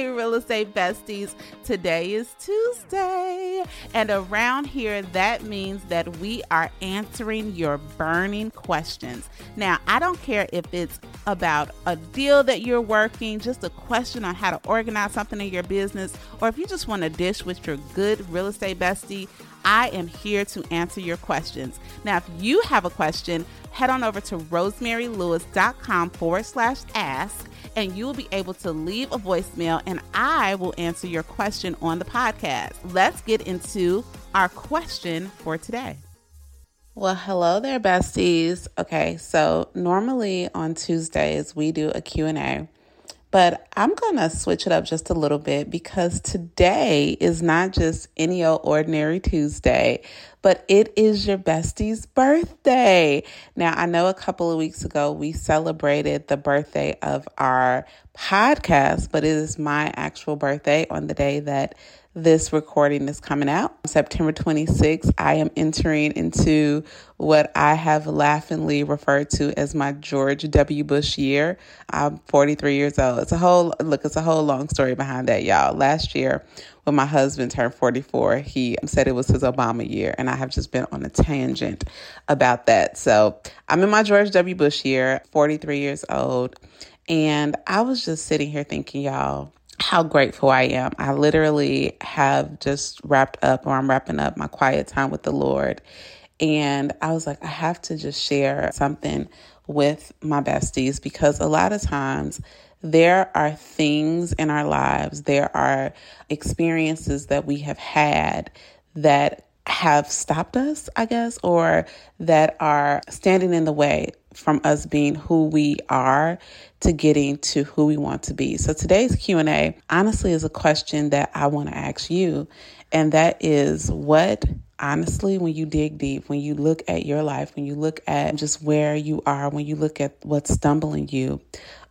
Hey, real estate besties. Today is Tuesday. And around here, that means that we are answering your burning questions. Now, I don't care if it's about a deal that you're working, just a question on how to organize something in your business, or if you just want to dish with your good real estate bestie. I am here to answer your questions. Now, if you have a question, head on over to rosemarylewis.com forward slash ask and you will be able to leave a voicemail and I will answer your question on the podcast. Let's get into our question for today. Well, hello there besties. Okay, so normally on Tuesdays we do a Q&A but I'm going to switch it up just a little bit because today is not just any old ordinary Tuesday, but it is your bestie's birthday. Now, I know a couple of weeks ago we celebrated the birthday of our podcast, but it is my actual birthday on the day that this recording is coming out. September 26th, I am entering into what I have laughingly referred to as my George W. Bush year. I'm 43 years old. It's a whole, look, it's a whole long story behind that, y'all. Last year, when my husband turned 44, he said it was his Obama year, and I have just been on a tangent about that. So I'm in my George W. Bush year, 43 years old. And I was just sitting here thinking, y'all, how grateful I am. I literally have just wrapped up, or I'm wrapping up my quiet time with the Lord. And I was like, I have to just share something with my besties because a lot of times there are things in our lives, there are experiences that we have had that have stopped us, I guess, or that are standing in the way from us being who we are to getting to who we want to be. So today's Q&A honestly is a question that I want to ask you and that is what honestly when you dig deep, when you look at your life, when you look at just where you are, when you look at what's stumbling you,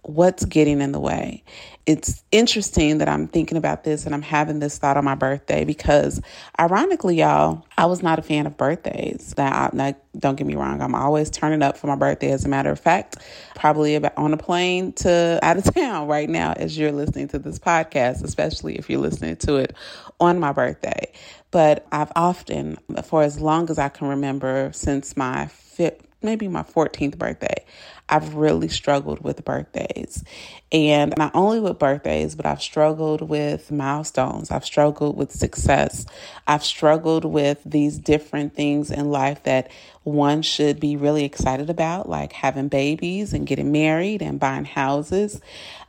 what's getting in the way. It's interesting that I'm thinking about this and I'm having this thought on my birthday because, ironically, y'all, I was not a fan of birthdays. Now, now, don't get me wrong, I'm always turning up for my birthday. As a matter of fact, probably about on a plane to out of town right now as you're listening to this podcast, especially if you're listening to it on my birthday. But I've often, for as long as I can remember, since my fifth, maybe my 14th birthday, I've really struggled with birthdays. And not only with birthdays, but I've struggled with milestones. I've struggled with success. I've struggled with these different things in life that one should be really excited about, like having babies and getting married and buying houses.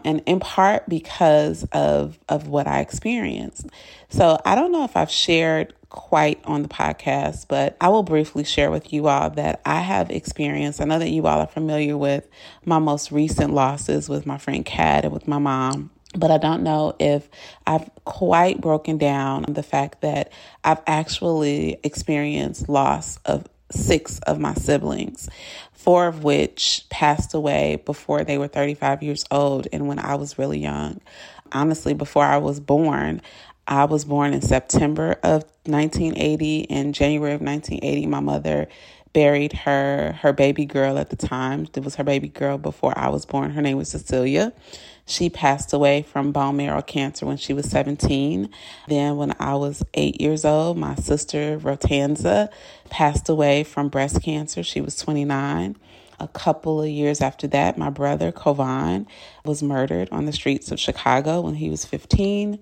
And in part because of, of what I experienced. So I don't know if I've shared quite on the podcast, but I will briefly share with you all that I have experienced. I know that you all are familiar with my most recent losses with my friend Kat and with my mom. But I don't know if I've quite broken down the fact that I've actually experienced loss of six of my siblings, four of which passed away before they were 35 years old and when I was really young. Honestly, before I was born, I was born in September of 1980. In January of 1980, my mother buried her her baby girl at the time. It was her baby girl before I was born. Her name was Cecilia. She passed away from bone marrow cancer when she was 17. Then, when I was eight years old, my sister Rotanza passed away from breast cancer. She was 29. A couple of years after that, my brother Kovan was murdered on the streets of Chicago when he was 15.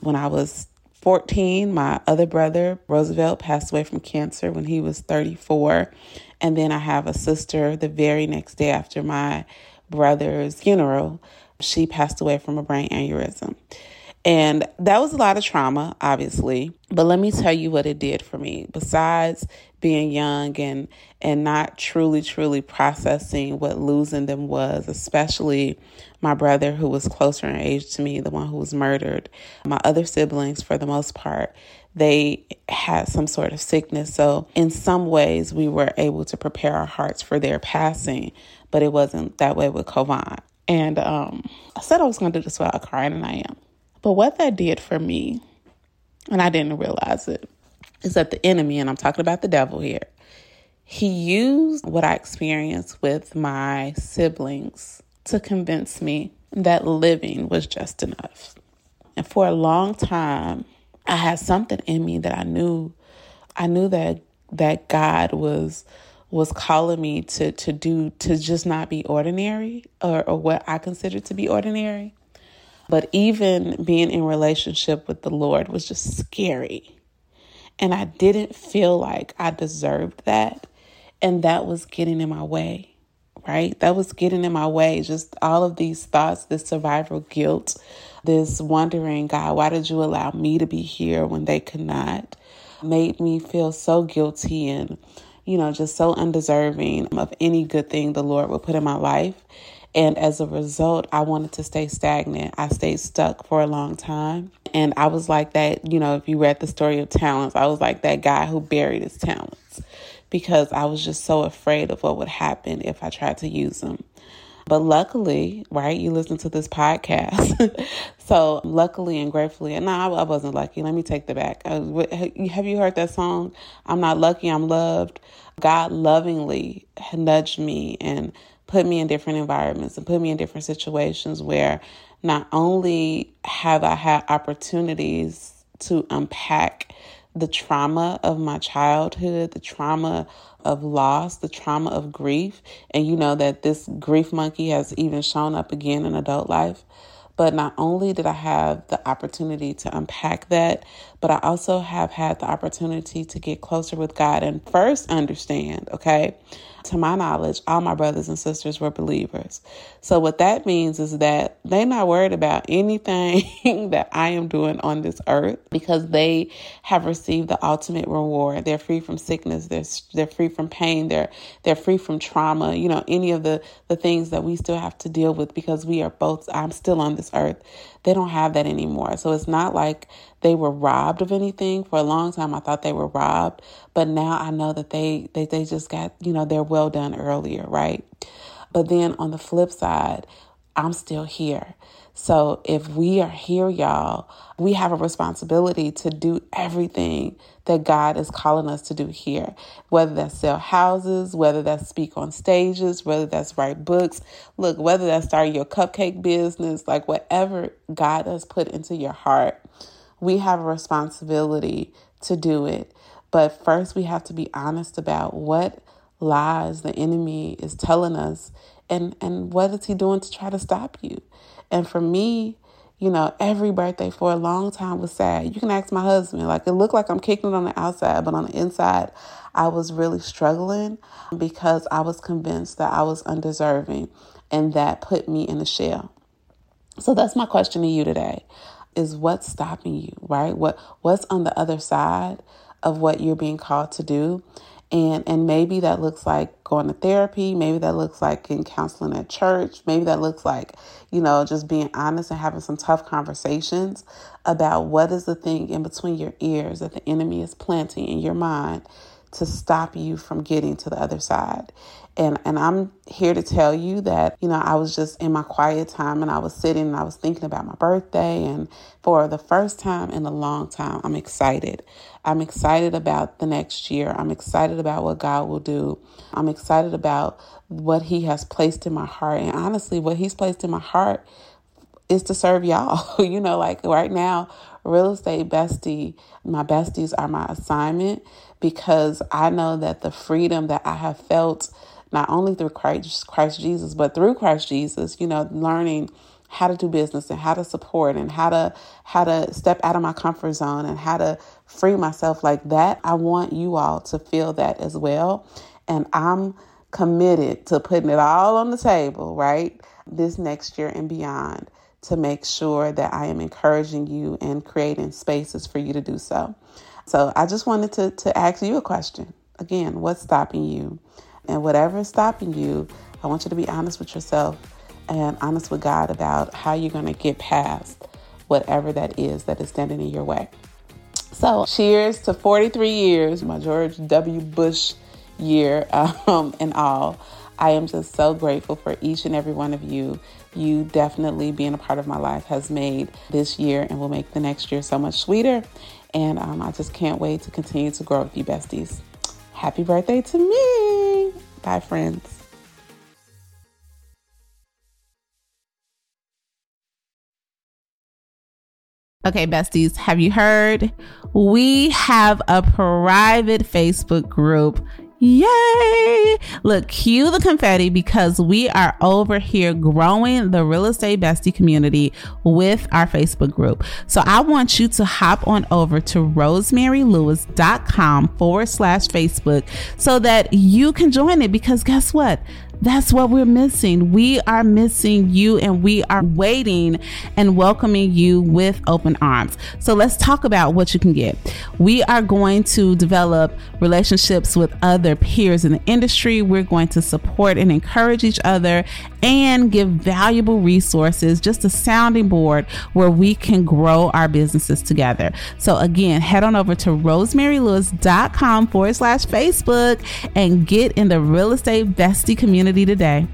When I was 14, my other brother, Roosevelt, passed away from cancer when he was 34. And then I have a sister the very next day after my brother's funeral. She passed away from a brain aneurysm. And that was a lot of trauma, obviously. But let me tell you what it did for me. Besides being young and and not truly, truly processing what losing them was, especially my brother who was closer in age to me, the one who was murdered. My other siblings, for the most part, they had some sort of sickness. So in some ways we were able to prepare our hearts for their passing, but it wasn't that way with Kovan. And um, I said I was going to do this without crying, and I am. But what that did for me, and I didn't realize it, is that the enemy, and I'm talking about the devil here, he used what I experienced with my siblings to convince me that living was just enough. And for a long time, I had something in me that I knew I knew that that God was was calling me to to do to just not be ordinary or, or what I consider to be ordinary. But even being in relationship with the Lord was just scary. And I didn't feel like I deserved that. And that was getting in my way, right? That was getting in my way. Just all of these thoughts, this survival guilt, this wondering, God, why did you allow me to be here when they could not? Made me feel so guilty and, you know, just so undeserving of any good thing the Lord would put in my life. And as a result, I wanted to stay stagnant. I stayed stuck for a long time. And I was like that, you know, if you read the story of talents, I was like that guy who buried his talents because I was just so afraid of what would happen if I tried to use them. But luckily, right, you listen to this podcast. so luckily and gratefully, and no, I wasn't lucky. Let me take the back. Uh, have you heard that song? I'm not lucky, I'm loved. God lovingly nudged me and put me in different environments and put me in different situations where not only have I had opportunities to unpack the trauma of my childhood, the trauma of loss, the trauma of grief, and you know that this grief monkey has even shown up again in adult life. But not only did I have the opportunity to unpack that, but I also have had the opportunity to get closer with God and first understand, okay, to my knowledge, all my brothers and sisters were believers. So what that means is that they're not worried about anything that I am doing on this earth because they have received the ultimate reward. They're free from sickness. They're they're free from pain. They're they're free from trauma. You know, any of the the things that we still have to deal with because we are both. I'm still on earth. They don't have that anymore. So it's not like they were robbed of anything. For a long time, I thought they were robbed, but now I know that they they, they just got you know they're well done earlier, right? But then on the flip side, I'm still here. So if we are here, y'all, we have a responsibility to do everything that God is calling us to do here, whether that's sell houses, whether that's speak on stages, whether that's write books, look, whether that's start your cupcake business, like whatever God has put into your heart, we have a responsibility to do it. But first, we have to be honest about what lies the enemy is telling us and, and what is he doing to try to stop you. And for me, you know, every birthday for a long time was sad. You can ask my husband. Like, it looked like I'm kicking it on the outside, but on the inside, I was really struggling because I was convinced that I was undeserving, and that put me in a shell. So that's my question to you today is what's stopping you, right? What what's on the other side of what you're being called to do? And and maybe that looks like going to therapy, maybe that looks like in counseling at church, maybe that looks like, you know, just being honest and having some tough conversations about what is the thing in between your ears that the enemy is planting in your mind to stop you from getting to the other side. And and I'm here to tell you that, you know, I was just in my quiet time and I was sitting and I was thinking about my birthday and for the first time in a long time, I'm excited. I'm excited about the next year. I'm excited about what God will do. I'm excited about what he has placed in my heart and honestly what he's placed in my heart is to serve y'all. you know, like right now, real estate bestie, my besties are my assignment because I know that the freedom that I have felt not only through Christ, Christ Jesus, but through Christ Jesus, you know, learning how to do business and how to support and how to how to step out of my comfort zone and how to free myself like that. I want you all to feel that as well. And I'm committed to putting it all on the table, right? This next year and beyond to make sure that I am encouraging you and creating spaces for you to do so. So I just wanted to, to ask you a question. Again, what's stopping you? And whatever is stopping you, I want you to be honest with yourself and honest with God about how you're going to get past whatever that is that is standing in your way. So, cheers to 43 years, my George W. Bush year um, and all. I am just so grateful for each and every one of you. You definitely being a part of my life has made this year and will make the next year so much sweeter. And um, I just can't wait to continue to grow with you, besties. Happy birthday to me. Bye, friends. Okay, besties, have you heard? We have a private Facebook group. Yay! Look, cue the confetti because we are over here growing the real estate bestie community with our Facebook group. So I want you to hop on over to rosemarylewis.com forward slash Facebook so that you can join it because guess what? That's what we're missing. We are missing you and we are waiting and welcoming you with open arms. So let's talk about what you can get. We are going to develop relationships with other peers in the industry. We're going to support and encourage each other and give valuable resources, just a sounding board where we can grow our businesses together. So again, head on over to rosemarylewis.com forward slash Facebook and get in the real estate bestie community today.